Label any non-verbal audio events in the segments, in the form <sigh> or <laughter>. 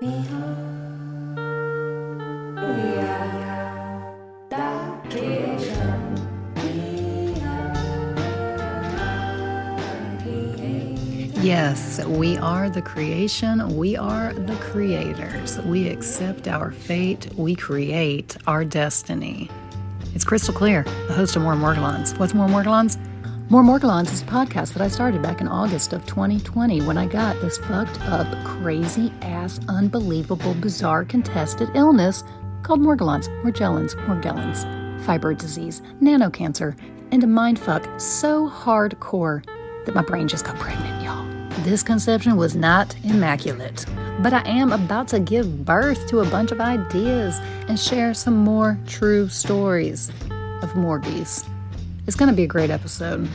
Yes, we are the creation. We are the creators. We accept our fate. We create our destiny. It's crystal clear, the host of More Morgellons. What's More Morgellons? More Morgellons is a podcast that I started back in August of 2020 when I got this fucked up, crazy ass, unbelievable, bizarre, contested illness called Morgellons, Morgellons, Morgellons, fibroid disease, nanocancer, and a mindfuck so hardcore that my brain just got pregnant, y'all. This conception was not immaculate, but I am about to give birth to a bunch of ideas and share some more true stories of Morgies. It's going to be a great episode.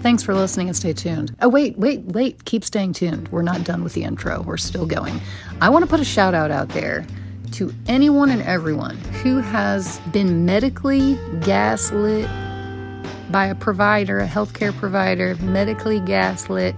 Thanks for listening and stay tuned. Oh, wait, wait, wait. Keep staying tuned. We're not done with the intro. We're still going. I want to put a shout out out there to anyone and everyone who has been medically gaslit by a provider, a healthcare provider, medically gaslit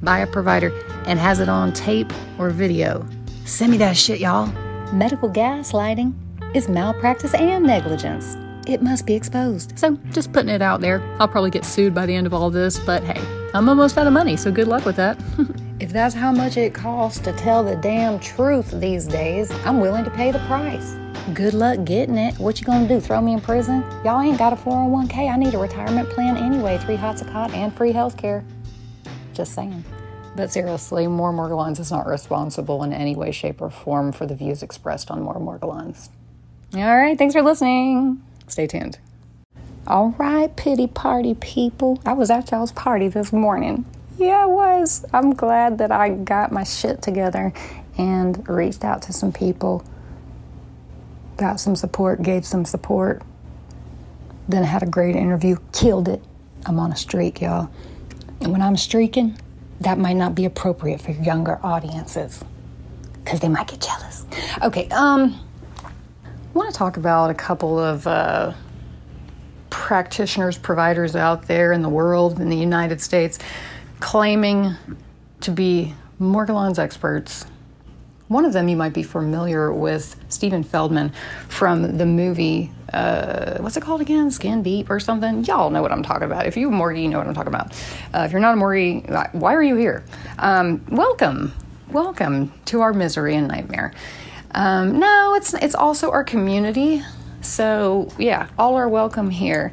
by a provider, and has it on tape or video. Send me that shit, y'all. Medical gaslighting is malpractice and negligence. It must be exposed. So, just putting it out there. I'll probably get sued by the end of all this, but hey, I'm almost out of money, so good luck with that. <laughs> if that's how much it costs to tell the damn truth these days, I'm willing to pay the price. Good luck getting it. What you gonna do? Throw me in prison? Y'all ain't got a 401k. I need a retirement plan anyway. Three hots a cot and free health care. Just saying. But seriously, More Morgellons is not responsible in any way, shape, or form for the views expressed on More Morgellons. All right, thanks for listening. Stay tuned. All right, pity party people. I was at y'all's party this morning. Yeah, I was. I'm glad that I got my shit together and reached out to some people, got some support, gave some support. Then I had a great interview, killed it. I'm on a streak, y'all. And when I'm streaking, that might not be appropriate for younger audiences because they might get jealous. Okay, um, I want to talk about a couple of uh, practitioners, providers out there in the world, in the United States, claiming to be Morgellons experts. One of them you might be familiar with, Stephen Feldman, from the movie, uh, what's it called again? Skin Deep or something? Y'all know what I'm talking about. If you're a Morgie, you know what I'm talking about. Uh, if you're not a Morgie, why are you here? Um, welcome, welcome to our misery and nightmare. Um, no, it's it's also our community. So yeah, all are welcome here.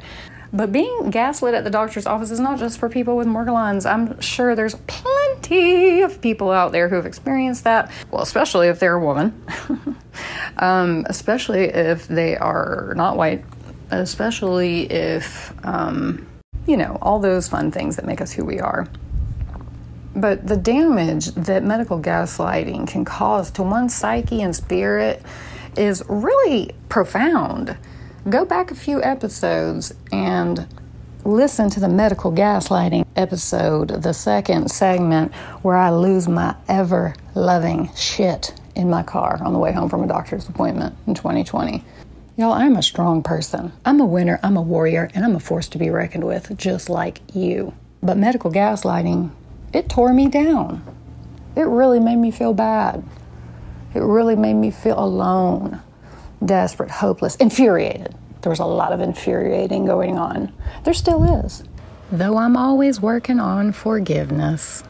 But being gaslit at the doctor's office is not just for people with Morgellons. I'm sure there's plenty of people out there who have experienced that. Well, especially if they're a woman, <laughs> um, especially if they are not white, especially if, um, you know, all those fun things that make us who we are. But the damage that medical gaslighting can cause to one's psyche and spirit is really profound. Go back a few episodes and listen to the medical gaslighting episode, the second segment where I lose my ever loving shit in my car on the way home from a doctor's appointment in 2020. Y'all, I'm a strong person. I'm a winner, I'm a warrior, and I'm a force to be reckoned with, just like you. But medical gaslighting, it tore me down. It really made me feel bad. It really made me feel alone, desperate, hopeless, infuriated. There was a lot of infuriating going on. There still is. Though I'm always working on forgiveness.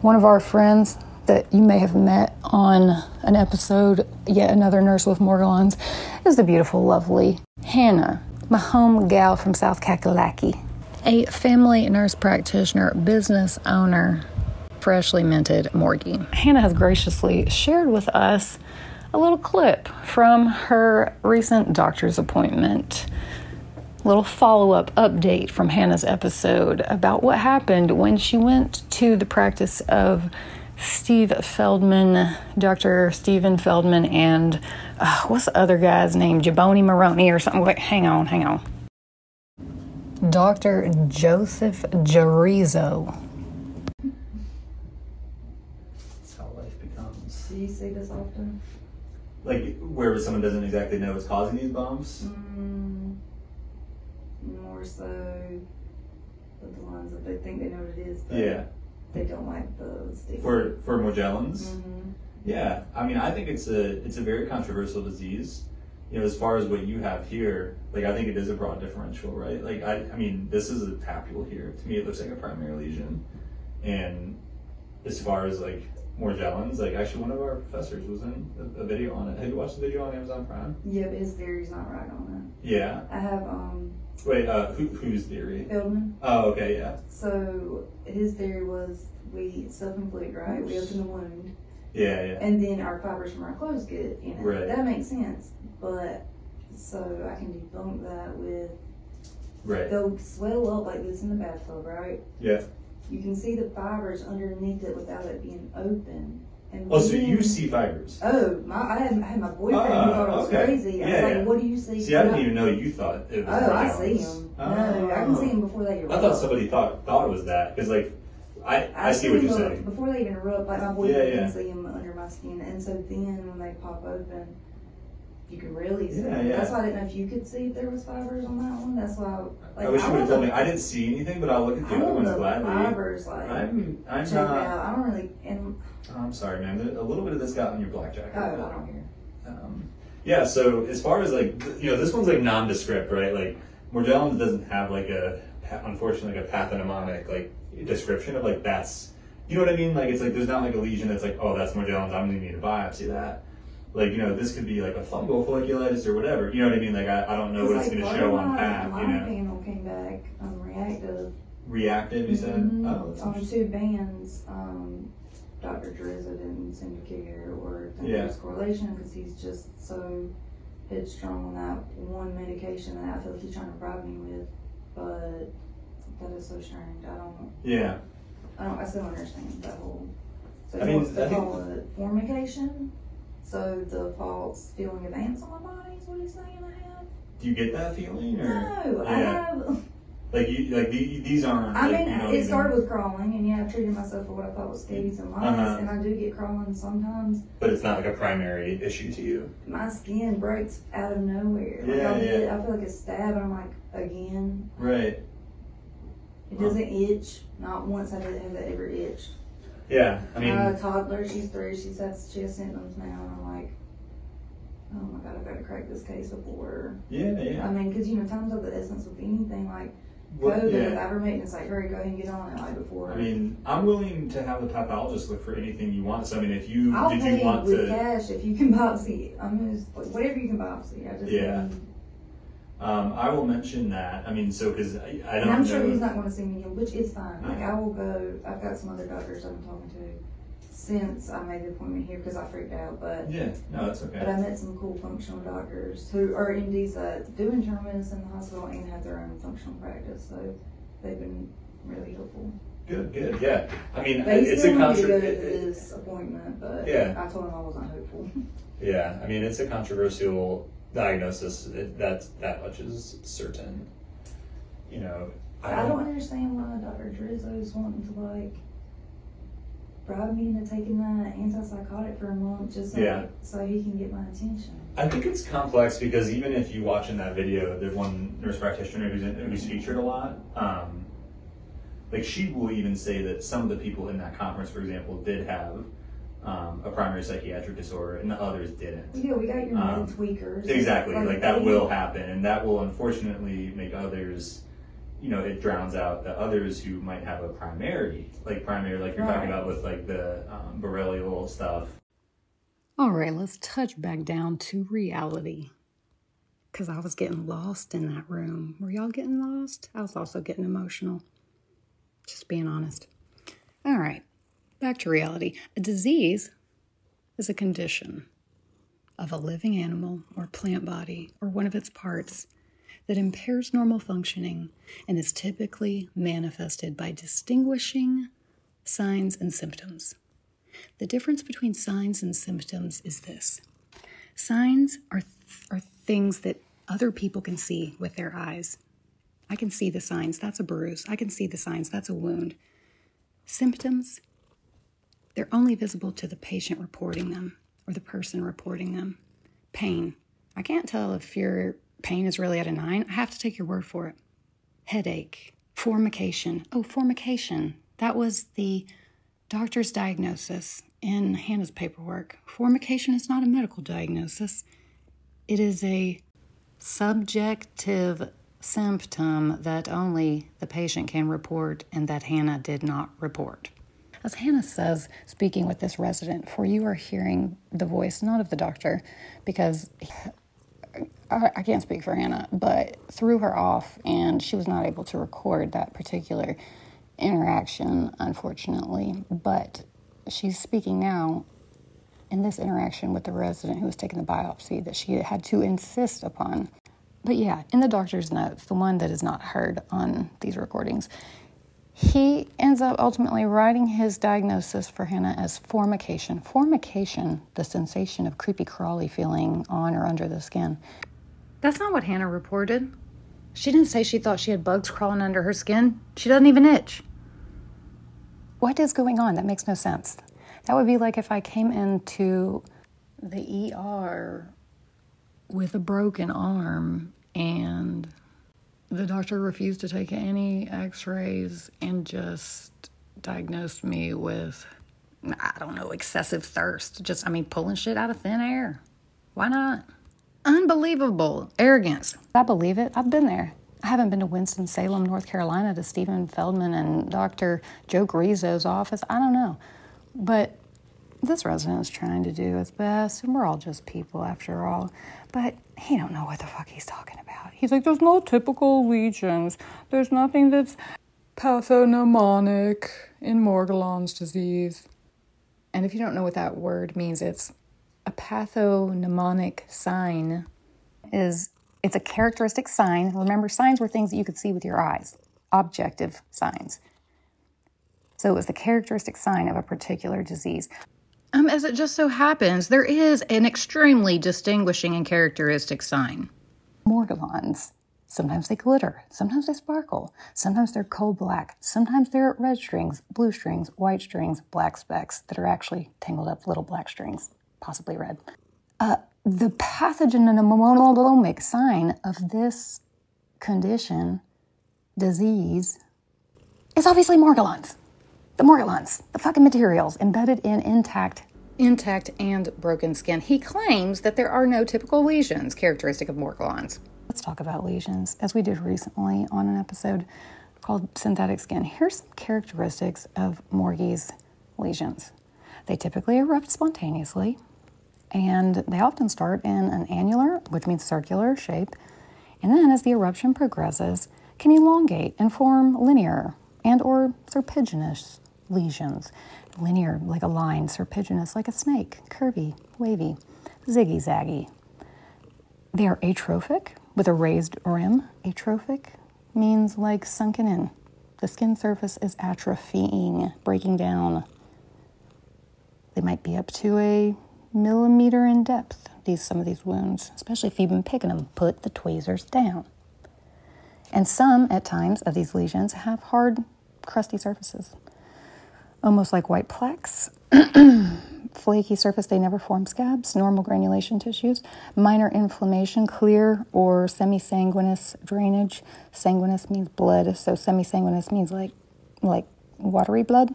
One of our friends that you may have met on an episode, yet another nurse with Morgellons, is the beautiful, lovely Hannah, my home gal from South Kakalaki, a family nurse practitioner, business owner, freshly minted Morgie. Hannah has graciously shared with us a little clip from her recent doctor's appointment. A little follow up update from Hannah's episode about what happened when she went to the practice of Steve Feldman, Dr. Stephen Feldman, and uh, what's the other guy's name? Jaboni Maroney or something. Wait, hang on, hang on. Dr. Joseph Jorizzo. That's how life becomes. Do you see this often? Like where someone doesn't exactly know what's causing these bumps. Mm, more so with the ones that they think they know what it is, but Yeah. they don't like the stigma. For for Morgellons. hmm Yeah, I mean, I think it's a it's a very controversial disease. You know, as far as what you have here, like I think it is a broad differential, right? Like I, I mean, this is a papule here. To me, it looks like a primary lesion, and as far as like Morgellons, like actually one of our professors was in a, a video on it. Have you watched the video on Amazon Prime? Yeah, but his theory's not right on that. Yeah. I have um Wait, uh, who, whose theory? Feldman. Oh, okay, yeah, So his theory was we self-inflict, right? We open the wound, yeah, yeah. and then our fibers from our clothes get in it. Right. That makes sense, but so I can debunk that with Right. they'll swell up like this in the bathtub, right? Yeah. You can see the fibers underneath it without it being open. And Oh, so then- you see fibers? Oh, my! I had, I had my boyfriend who Ah, thought it was okay. crazy. I Yeah, was like, yeah. "What do you see?" See, I didn't even know you thought it was. Oh. I see them. No, I can see them before they erupt. I thought somebody thought thought it was that because like I I, see what you're saying. Before they even erupt, like my boyfriend Yeah, yeah. can see them under my skin, and so then when they pop open, you can really see. Yeah, yeah. That's why I didn't know if you could see if there was fibers on that one. That's why. Like, I wish you would have told me. I didn't see anything, but I'll look at the I other ones gladly. fibers like I'm I'm check not. out. I don't really and oh, I'm sorry, man. A little bit of this got on your black jacket. oh, I don't care. Um, yeah, so as far as like, you know, this one's like nondescript, right? Like, Morgellons doesn't have like a, unfortunately, like a pathognomonic like description of like that's, you know what I mean? Like, it's like there's not like a lesion that's like, oh, that's Morgellons, I'm gonna need to biopsy that. Like, you know, this could be like a fungal folliculitis or whatever. You know what I mean? Like, I, I don't know what it's gonna show of on path. My You know, panel came back um, reactive. reactive. You said, Mhm. oh, on two bands, um, Dr. Drizza didn't seem to care or think Yeah. there was correlation because he's just so headstrong on that one medication that I feel like he's trying to bribe me with. But that is so strange. I don't, Yeah. I don't, I still don't understand that whole. So I mean, to call it formication. So the false feeling of ants on my body is what he's saying I have. Do you get that feeling? Or? No, I have. Like, you, like the, these aren't. I like, mean, you know it started with crawling, and yeah, I treated myself for what I thought was scabies and lice, Uh-huh. and I do get crawling sometimes. But it's not like a primary issue to you. My skin breaks out of nowhere. Like Yeah, I'll get, yeah. I feel like a stab, and I'm like, again. Right. It doesn't itch. Not once have I have that ever itched. Yeah. I mean, uh, toddler, she's three. She's has she has symptoms now, and I'm like, oh my god, I've got to crack this case before. yeah, yeah. I mean, because you know, time's of the essence with anything like What- COVID, yeah. ivermectin. It's like, hurry, go ahead and get on it like before. I mean, I'm willing to have the pathologist look for anything you want. So I mean, if you I'll did pay you want with to, cash if you can biopsy. I'm just like whatever you can biopsy. I just Yeah. need- um, I will mention that. I mean, so because I, I don't know I'm know. sure he's not going to see me again, which is fine. Like I will go. I've got some other doctors I'm talking to since I made the appointment here because I freaked out. But Yeah, no, that's okay. but. I met some cool functional doctors who are MDs that do internal medicine in the hospital and have their own functional practice. So they've been really helpful. Good, good. Yeah, I mean, it's a wanted to go contra- to this appointment, but Yeah. I told him I wasn't hopeful. <laughs> Yeah, I mean, it's a controversial diagnosis. It, that that much is certain. You know, I don't understand why Dr. Jorizzo's wanting to like bribe me into taking that antipsychotic for a month just so, Yeah. so he can get my attention. I think it's complex because even if you watch in that video, there's one nurse practitioner who's, in, who's featured a lot. Um, like she will even say that some of the people in that conference, for example, did have um, a primary psychiatric disorder, and the others didn't. Yeah, we got your Um, med tweakers. Exactly, like, that will happen, and that will unfortunately make others. You know, it drowns out the others who might have a primary, like primary, like you're talking about with like the um, Borrelial stuff. All right, let's touch back down to reality. Because I was getting lost in that room. Were y'all getting lost? I was also getting emotional. Just being honest. All right, back to reality. A disease is a condition of a living animal or plant body or one of its parts that impairs normal functioning and is typically manifested by distinguishing signs and symptoms. The difference between signs and symptoms is this signs are, th- are things that other people can see with their eyes. I can see the signs, that's a bruise. I can see the signs, that's a wound. Symptoms, they're only visible to the patient reporting them or the person reporting them. Pain, I can't tell if your pain is really at a nine. I have to take your word for it. Headache, formication. Oh, formication. That was the doctor's diagnosis in Hannah's paperwork. Formication is not a medical diagnosis, it is a subjective symptom that only the patient can report and that Hannah did not report. As Hannah says, speaking with this resident, for you are hearing the voice not of the doctor, because I, can't speak for Hannah, but threw her off and she was not able to record that particular interaction, unfortunately. But she's speaking now in this interaction with the resident who was taking the biopsy that she had to insist upon. But yeah, in the doctor's notes, the one that is not heard on these recordings, he ends up ultimately writing his diagnosis for Hannah as formication. Formication, the sensation of creepy crawly feeling on or under the skin. That's not what Hannah reported. She didn't say she thought she had bugs crawling under her skin. She doesn't even itch. What is going on? That makes no sense. That would be like if I came into the ER with a broken arm and the doctor refused to take any x rays and just diagnosed me with, I don't know, excessive thirst. Just, I mean, pulling shit out of thin air. Why not? Unbelievable arrogance. I believe it. I've been there. I haven't been to Winston-Salem, North Carolina to Stephen Feldman and Dr. Joe Jorizzo's office. I don't know. But this resident is trying to do his best, and we're all just people after all. But he don't know what the fuck he's talking about. He's like, there's no typical lesions. There's nothing that's pathognomonic in Morgellons disease. And if you don't know what that word means, it's a pathognomonic sign is it's a characteristic sign. Remember, signs were things that you could see with your eyes, objective signs. So it was the characteristic sign of a particular disease. Um, as it just so happens, there is an extremely distinguishing and characteristic sign. Morgellons. Sometimes they glitter, sometimes they sparkle, sometimes they're coal black, sometimes they're red strings, blue strings, white strings, black specks that are actually tangled up little black strings, possibly red. Uh, the pathognomonic sign of this condition, disease, is obviously Morgellons. The Morgellons, the fucking materials embedded in intact, intact and broken skin. He claims that there are no typical lesions characteristic of Morgellons. Let's talk about lesions, as we did recently on an episode called Synthetic Skin. Here's some characteristics of Morgie's lesions. They typically erupt spontaneously, and they often start in an annular, which means circular shape, and then as the eruption progresses, can elongate and form linear and or serpiginous lesions. Linear like a line, serpiginous like a snake, curvy, wavy, ziggy zaggy. They are atrophic with a raised rim. Atrophic means like sunken in. The skin surface is atrophying, breaking down. They might be up to a millimeter in depth, these some of these wounds, especially if you've been picking them. Put the tweezers down. And some, at times, of these lesions have hard, crusty surfaces almost like white plaques. <clears throat> Flaky surface, they never form scabs, normal granulation tissues, minor inflammation, clear or semi-sanguineous drainage. Sanguineous means blood, so semi-sanguineous means like like watery blood.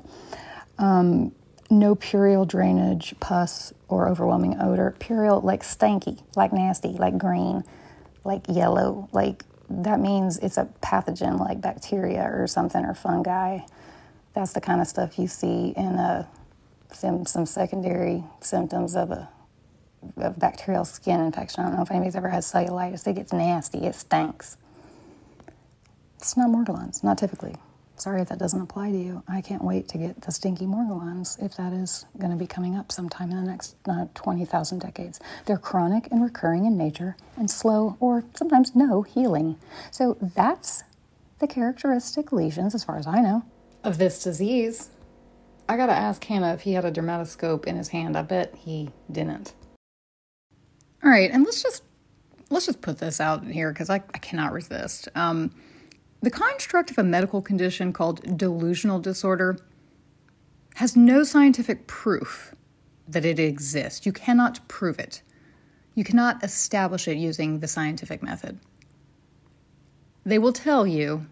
Um, no pureal drainage, pus, or overwhelming odor. Pureal, like stanky, like nasty, like green, like yellow. Like that means it's a pathogen like bacteria or something or fungi that's the kind of stuff you see in a, some, some secondary symptoms of a of bacterial skin infection. I don't know if anybody's ever had cellulitis. It gets nasty. It stinks. It's not Morgellons, not typically. Sorry if that doesn't apply to you. I can't wait to get the stinky Morgellons if that is going to be coming up sometime in the next uh, 20,000 decades. They're chronic and recurring in nature and slow or sometimes no healing. So that's the characteristic lesions, as far as I know of this disease. I gotta ask Hannah if he had a dermatoscope in his hand. I bet he didn't. All right, and let's just let's just put this out here because I, I cannot resist. Um, the construct of a medical condition called delusional disorder has no scientific proof that it exists. You cannot prove it. You cannot establish it using the scientific method. They will tell you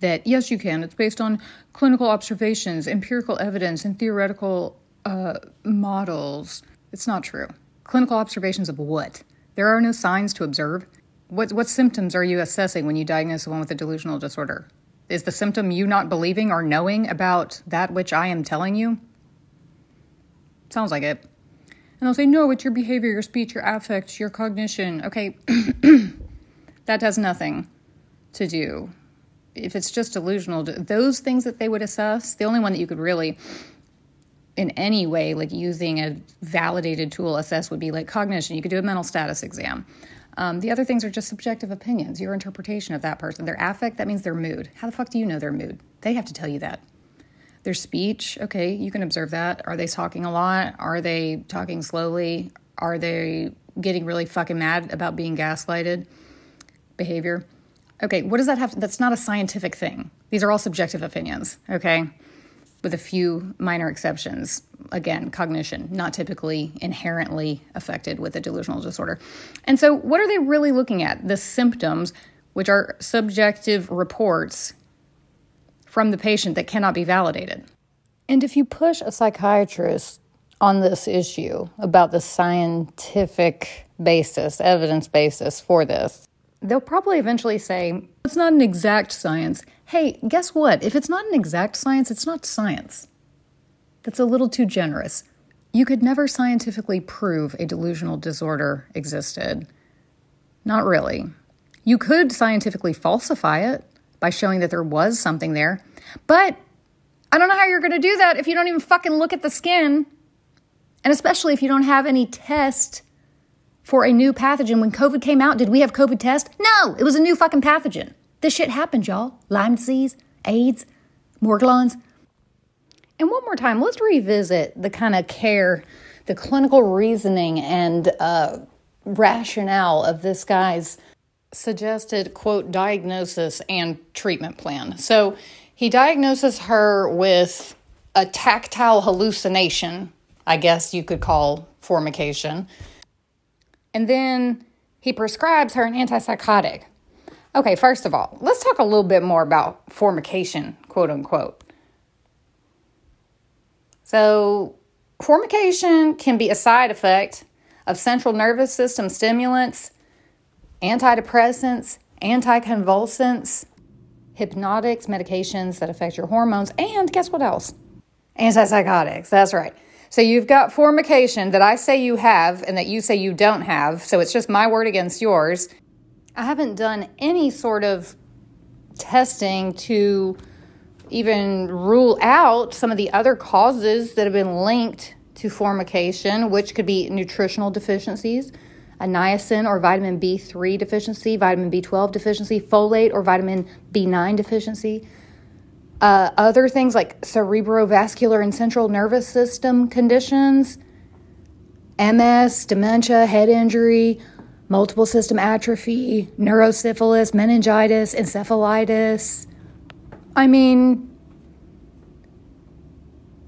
that yes, you can. It's based on clinical observations, empirical evidence, and theoretical uh, models. It's not true. Clinical observations of what? There are no signs to observe. What, what symptoms are you assessing when you diagnose someone with a delusional disorder? Is the symptom you not believing or knowing about that which I am telling you? Sounds like it. And they'll say, no, it's your behavior, your speech, your affect, your cognition. Okay, <clears throat> that has nothing to do. If it's just delusional, those things that they would assess, the only one that you could really, in any way, like using a validated tool assess would be like cognition. You could do a mental status exam. Um, the other things are just subjective opinions, your interpretation of that person. Their affect, that means their mood. How the fuck do you know their mood? They have to tell you that. Their speech, okay, you can observe that. Are they talking a lot? Are they talking slowly? Are they getting really fucking mad about being gaslighted? Behavior. Okay, what does that have? That's not a scientific thing. These are all subjective opinions, okay? With a few minor exceptions. Again, cognition, not typically inherently affected with a delusional disorder. And so, what are they really looking at? The symptoms, which are subjective reports from the patient that cannot be validated. And if you push a psychiatrist on this issue about the scientific basis, evidence basis for this, they'll probably eventually say, it's not an exact science. Hey, guess what? If it's not an exact science, it's not science. That's a little too generous. You could never scientifically prove a delusional disorder existed. Not really. You could scientifically falsify it by showing that there was something there. But I don't know how you're going to do that if you don't even fucking look at the skin. And especially if you don't have any test for a new pathogen. When COVID came out, did we have COVID test? No, it was a new fucking pathogen. This shit happened, y'all. Lyme disease, AIDS, Morgellons. And one more time, let's revisit the kind of care, the clinical reasoning and uh, rationale of this guy's suggested, quote, diagnosis and treatment plan. So he diagnoses her with a tactile hallucination, I guess you could call formication. And then he prescribes her an antipsychotic. Okay, first of all, let's talk a little bit more about formication, quote unquote. So, formication can be a side effect of central nervous system stimulants, antidepressants, anticonvulsants, hypnotics, medications that affect your hormones, and guess what else? Antipsychotics. That's right. So you've got formication that I say you have and that you say you don't have. So it's just my word against yours. I haven't done any sort of testing to even rule out some of the other causes that have been linked to formication, which could be nutritional deficiencies, a niacin or vitamin B3 deficiency, vitamin B12 deficiency, folate or vitamin B9 deficiency. Uh, other things like cerebrovascular and central nervous system conditions, MS, dementia, head injury, multiple system atrophy, neurosyphilis, meningitis, encephalitis. I mean,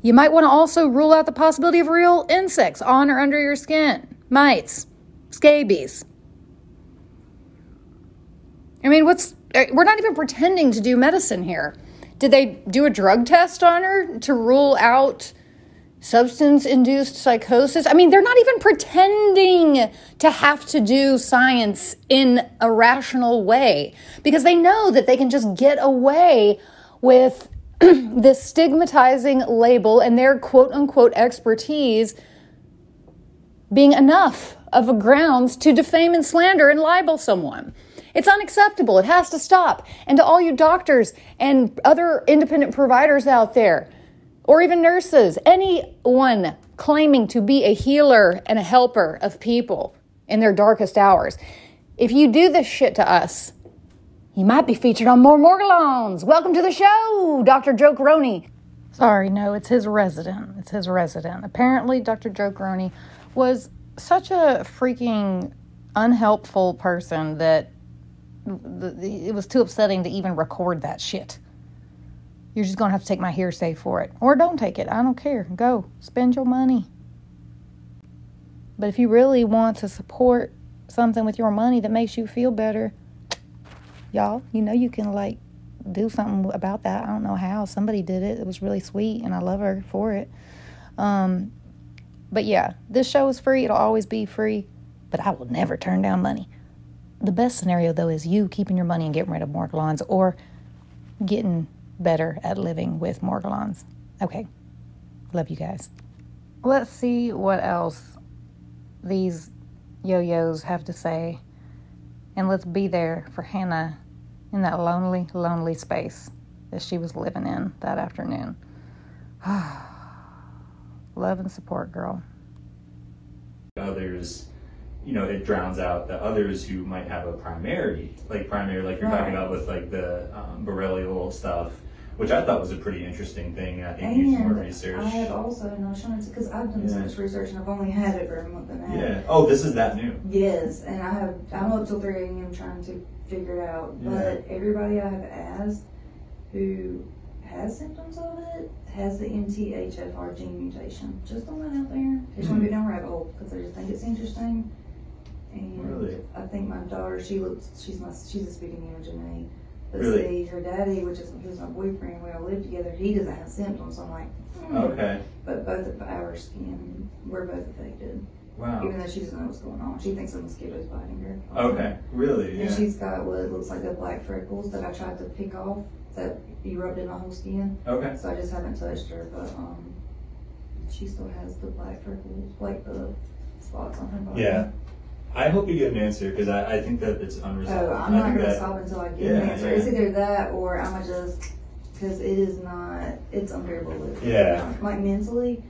you might want to also rule out the possibility of real insects on or under your skin, mites, scabies. I mean, what's uh, we're not even pretending to do medicine here. Did they do a drug test on her to rule out substance induced psychosis? I mean, they're not even pretending to have to do science in a rational way because they know that they can just get away with <clears throat> this stigmatizing label and their quote unquote expertise being enough of a grounds to defame and slander and libel someone. It's unacceptable. It has to stop. And to all you doctors and other independent providers out there, or even nurses, anyone claiming to be a healer and a helper of people in their darkest hours, if you do this shit to us, you might be featured on more Morgellons. Welcome to the show, Dr. Joe Coroni. Sorry, no, it's his resident. It's his resident. Apparently, Dr. Joe Coroni was such a freaking unhelpful person that it was too upsetting to even record that shit. You're just going to have to take my hearsay for it. Or don't take it. I don't care. Go. Spend your money. But if you really want to support something with your money that makes you feel better, y'all, you know you can like do something about that. I don't know how. Somebody did it. It was really sweet and I love her for it. Um, but yeah, this show is free. It'll always be free, but I will never turn down money. The best scenario, though, is you keeping your money and getting rid of Morgellons or getting better at living with Morgellons. Okay. Love you guys. Let's see what else these yo yos have to say. And let's be there for Hannah in that lonely, lonely space that she was living in that afternoon. <sighs> Love and support, girl. others, you know, it drowns out the others who might have a primary, like primary, like you're talking about with like the um, borrelial stuff, which I thought was a pretty interesting thing. I think needs more And research. I have also no because I've done so much research and I've only had it for a month and a half. yeah. Oh, this is that new. Yes, and I have I'm up till three a.m. trying to figure it out. Yeah. But everybody I have asked who has symptoms of it has the MTHFR gene mutation. Just throwing that out there. They just want to go down rabbit hole because they just think it's interesting. And Really? I think my daughter, she looks, she's my, she's a speaking image of me. But Really? see, her daddy, which is who's my boyfriend, we all live together. He doesn't have symptoms. So I'm like, hmm. Okay. But both of our skin, we're both affected. Wow. Even though she doesn't know what's going on, she thinks a mosquito's biting her. Okay. Really? And Yeah. she's got what looks like the black freckles that I tried to pick off that erupted in my whole skin. Okay. So I just haven't touched her, but um, she still has the black freckles, like the spots on her body. Yeah. I hope you get an answer because I, I think that it's unresolved. Oh, I'm I not think gonna that- stop until I get Yeah, an answer. yeah. It's either that or I'm gonna just because it is not. It's unbearable. to. Yeah. Like mentally,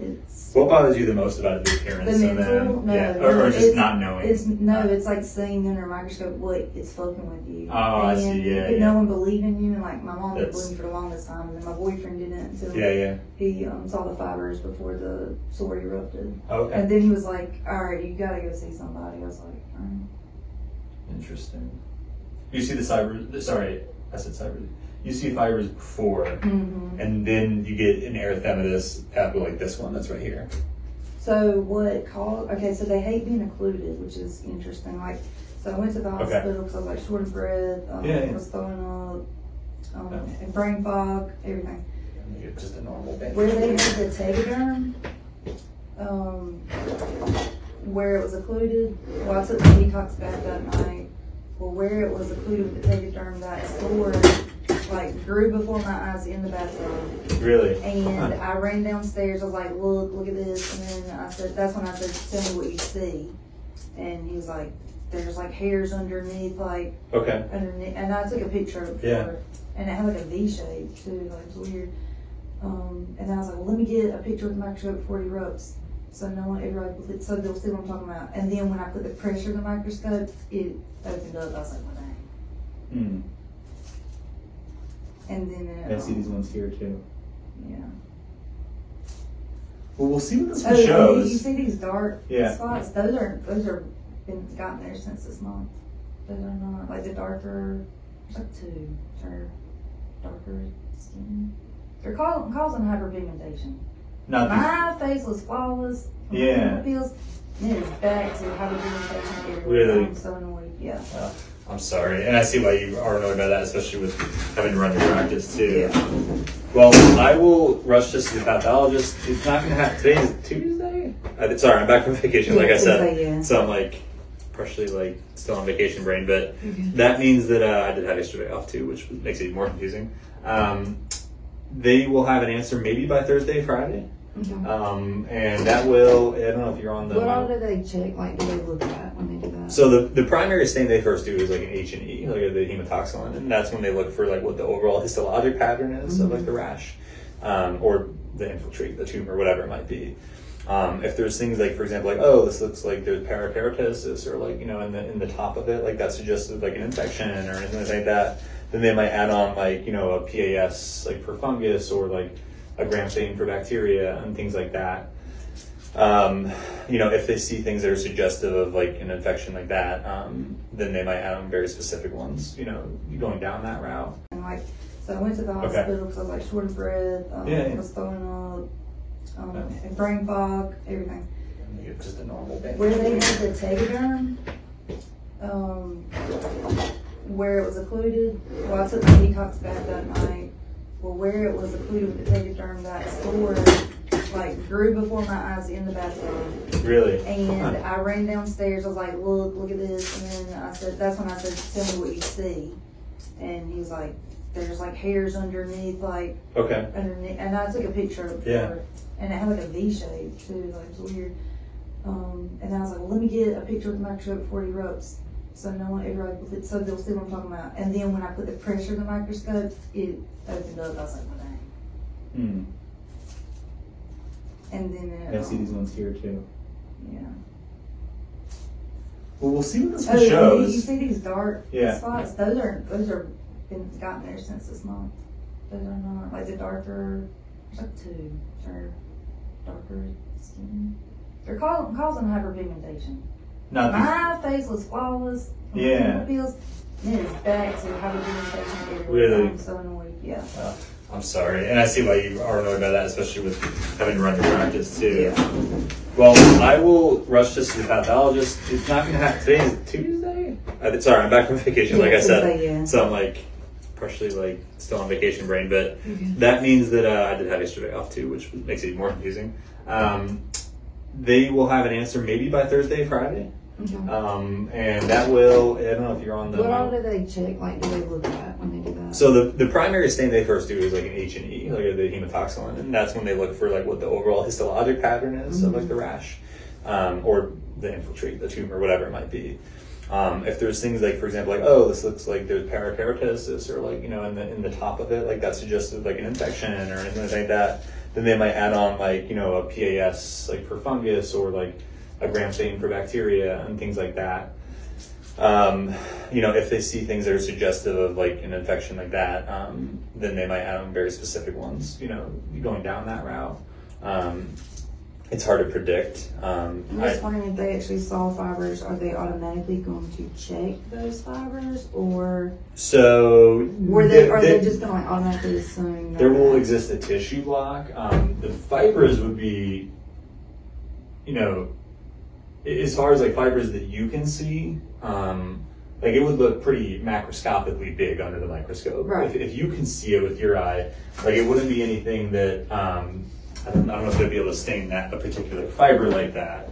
it's. What bothers you the most about it? The appearance The and mental? then, No, yeah, no, or, or just not knowing. It's no, it's like seeing under a microscope what it's fucking with you. Oh, I see, And yeah, yeah. No one believed in you, and like my mom didn't That's- believe me for the longest time, and then my boyfriend didn't until yeah, yeah. he um, saw the fibers before the sore erupted. Okay. And then he was like, "All right, you gotta go see somebody." I was like, "All right." Interesting. You see the cyber. Sorry, I said cyber. You see fibers before, Mm-hmm. and then you get an erythematous pathway like this one that's right here. So what caused? Okay, so they hate being occluded, which is interesting. Like, so I went to the hospital because I was like short of breath. Um, Yeah, yeah. was throwing up, um, and brain fog, everything. And you get just a normal band. where they had the tegaderm, um, where it was occluded. Well, I took the detox bath that night. Well, where it was occluded with the tegaderm, that sore like grew before my eyes in the bathroom. Really? And I ran downstairs. I was like, "Look, look at this!" And then I said, "That's when I said, tell me what you see." And he was like, "There's like hairs underneath, like Okay. underneath." And I took a picture of it. Yeah. And it had like a V shape too. Like it was weird. Um, and I was like, well, let me get a picture with the microscope before it erupts. So no one ever, like, so they'll see what I'm talking about. And then when I put the pressure in the microscope, it opened up. I was like, well, dang. Hmm. And then it, I see um, these ones here too. Yeah. Well, we'll see what this Oh, shows. you see these dark Yeah. spots? Those are those are been gotten there since this month. Those are not like the darker. Like two. They're darker skin. They're call, causing hyperpigmentation. Not. My face was flawless. Yeah. Pills. It is back to hyperpigmentation everywhere. Really? I'm so annoyed. Yeah. Uh, I'm sorry, and I see why you are annoyed by that, especially with having to run your practice too. Well, I will rush this to the pathologist. It's not gonna happen. Today is Tuesday. I, sorry, I'm back from vacation, like I said. Tuesday, yeah. So I'm like partially like still on vacation brain, but that means that uh, I did have yesterday off too, which makes it even more confusing. Um, they will have an answer maybe by Thursday, Friday, um, and that will. I don't know if you're on the. What all do they check? Like, do they look at when they do that? So the, the primary stain they first do is like an H and E, like the hematoxylin, and that's when they look for like what the overall histologic pattern is of like the rash, um, or the infiltrate, the tumor, whatever it might be. Um, if there's things like, for example, like oh, this looks like there's parakeratosis, or like you know in the in the top of it, like that suggests like an infection or anything like that, then they might add on like you know a PAS like for fungus or like a gram stain for bacteria and things like that um, you know, if they see things that are suggestive of like an infection like that, um, then they might add on very specific ones. You know, going down that route. And like, so I went to the hospital because I was like short of breath. Um, Yeah, yeah. was throwing up, um, Yeah. and brain fog, everything. Just a normal thing. Where they had the tegaderm, um, where it was occluded. Well, I took the detox bath that night. Well, where it was occluded with the tegaderm, that sore like grew before my eyes in the bathtub. Really? And I ran downstairs. I was like, "Look, look at this!" And then I said, "That's when I said, tell me what you see." And he was like, "There's like hairs underneath, like Okay. underneath." And I took a picture of it. Yeah. And it had like a V shape too. Like it was weird. Um, and I was like, well, "Let me get a picture with the microscope before it erupts." So no one, ever everybody, will- so they'll see what I'm talking about. And then when I put the pressure in the microscope, it opened up. I was like, "Well, dang." Hmm. And then it, I see these ones here too. yeah. Well, we'll see what this Oh, and you shows. see these dark Yeah. spots? Those are those are been gotten there since this month. Those are not like the darker. There's like two. They're darker skin. They're causing hyperpigmentation. My face was flawless. Yeah. Pills. Then it's back to hyperpigmentation everywhere. Really? I'm so annoyed. Yeah. Oh, I'm sorry, and I see why you are annoyed by that, especially with having run your practice too. Yeah. Well, I will rush this to the pathologist. It's not going to happen. Today is Tuesday. Uh, sorry, I'm back from vacation, like I said. Tuesday, yeah. So I'm like partially like still on vacation brain, but that means that uh, I did have yesterday off too, which makes it even more confusing. Um, they will have an answer maybe by Thursday, Friday, Okay. um, and that will. I don't know if you're on the. What all do they check? Like, do they look at when they do that? So the, the primary stain they first do is like an H and E, like the hematoxylin, and that's when they look for like what the overall histologic pattern is of like the rash, um, or the infiltrate, the tumor, whatever it might be. Um, if there's things like, for example, like oh, this looks like there's parakeratosis, or like you know in the in the top of it, like that suggestive like an infection or anything like that, then they might add on like you know a PAS like for fungus or like a gram stain for bacteria and things like that um, you know, if they see things that are suggestive of like an infection like that, um, then they might add on very specific ones. You know, going down that route. Um, it's hard to predict. Um, I'm I- just wondering if they actually saw fibers, are they automatically going to check those fibers, or so were they, there- are there- they just going to like automatically assume that there will exist a tissue block. Um, the fibers would be, you know, as far as like fibers that you can see, um, like it would look pretty macroscopically big under the microscope. Right. If, if you can see it with your eye, like it wouldn't be anything that um, I, don't, I don't know if they'd be able to stain that a particular fiber like that.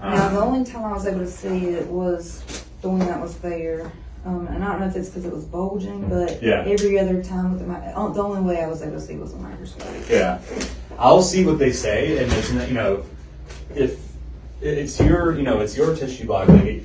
Um, Now, the only time I was able to see it was the one that was there. Um, and I don't know if it's because it was bulging, but Yeah. every other time with the oh, the only way I was able to see was a microscope. Yeah, I'll see what they say, and it's you know, if it's your you know it's your tissue block. Like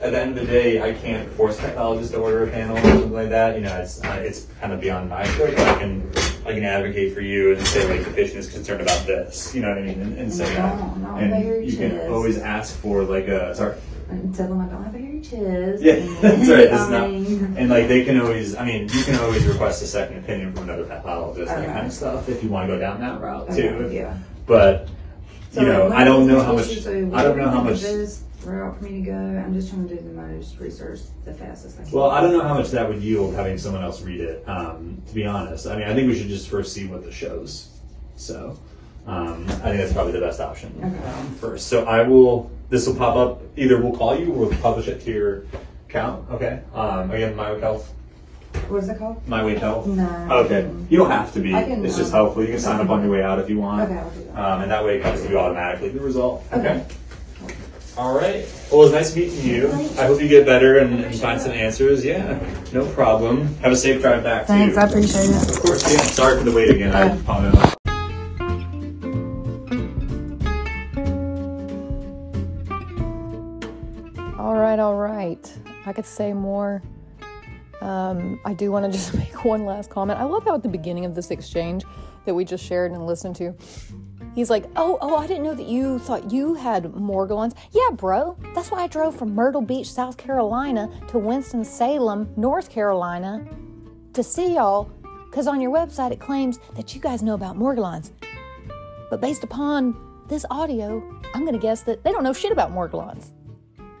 at the end of the day, I can't force pathologists to order a panel or something like that. You know, it's uh, it's kind of beyond my scope. I can I can advocate for you and say like the patient is concerned about this. You know what I mean, and, and say that. No, And you can chest. always ask for like a sorry. And tell them I don't have a hairy chest. Yeah, <laughs> that's right. It's I not, <laughs> and like they can always, I mean, you can always request a second opinion from another pathologist, that kind of stuff, if you want to go down that route okay, too. yeah. But So, you know, I don't know how much. So I don't know how much. is route for me to go. I'm just trying to do the most research the fastest I can. Well, I don't know how much that would yield having someone else read it. Um, to be honest, I mean, I think we should just first see what the shows. So, um, I think that's probably the best option Okay. um, first. So I will. This will pop up. Either we'll call you or we'll publish it to your account. Okay. Um, again, my health. What's it called? My Wake Health. No. Okay. You don't have to be. I can, it's just um, helpful. You can sign up on your way out if you want. Okay, I'll do that. Um, and that way it comes to you automatically, the result. Okay. All right. Well, it was nice meeting you. I hope you get better and, and find some answers. Yeah, no problem. Have a safe drive back, Thanks, too. I appreciate it. Of course, yeah. Sorry for the wait again. I Yeah. apologize. All right, all right. I could say more. Um, I do want to <laughs> just make one last comment. I love how at the beginning of this exchange that we just shared and listened to, he's like, "Oh, oh, I didn't know that you thought you had Morgellons." Yeah, bro. That's why I drove from Myrtle Beach, South Carolina, to Winston Salem, North Carolina, to see y'all. Because on your website it claims that you guys know about Morgellons, but based upon this audio, I'm to guess that they don't know shit about Morgellons.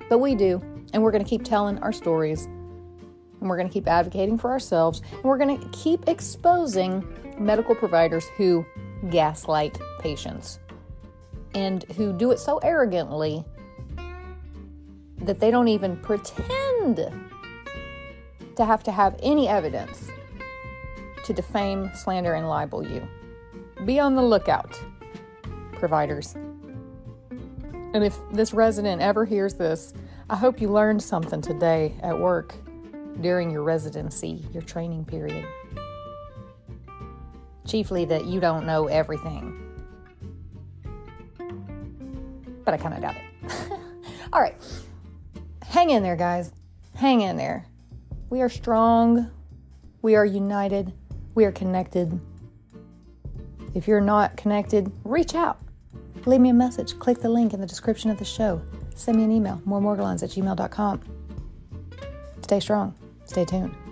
But we do, and we're to keep telling our stories, and we're going to keep advocating for ourselves, and we're going to keep exposing medical providers who gaslight patients and who do it so arrogantly that they don't even pretend to have to have any evidence to defame, slander, and libel you. Be on the lookout. providers. And if this resident ever hears this, I hope you learned something today at work during your residency, your training period. Chiefly that you don't know everything. But I kind of doubt it. <laughs> All right. Hang in there, guys. Hang in there. We are strong. We are united. We are connected. If you're not connected, reach out. Leave me a message. Click the link in the description of the show. Send me an email, moremorgellons at gmail.com. Stay strong. Stay tuned.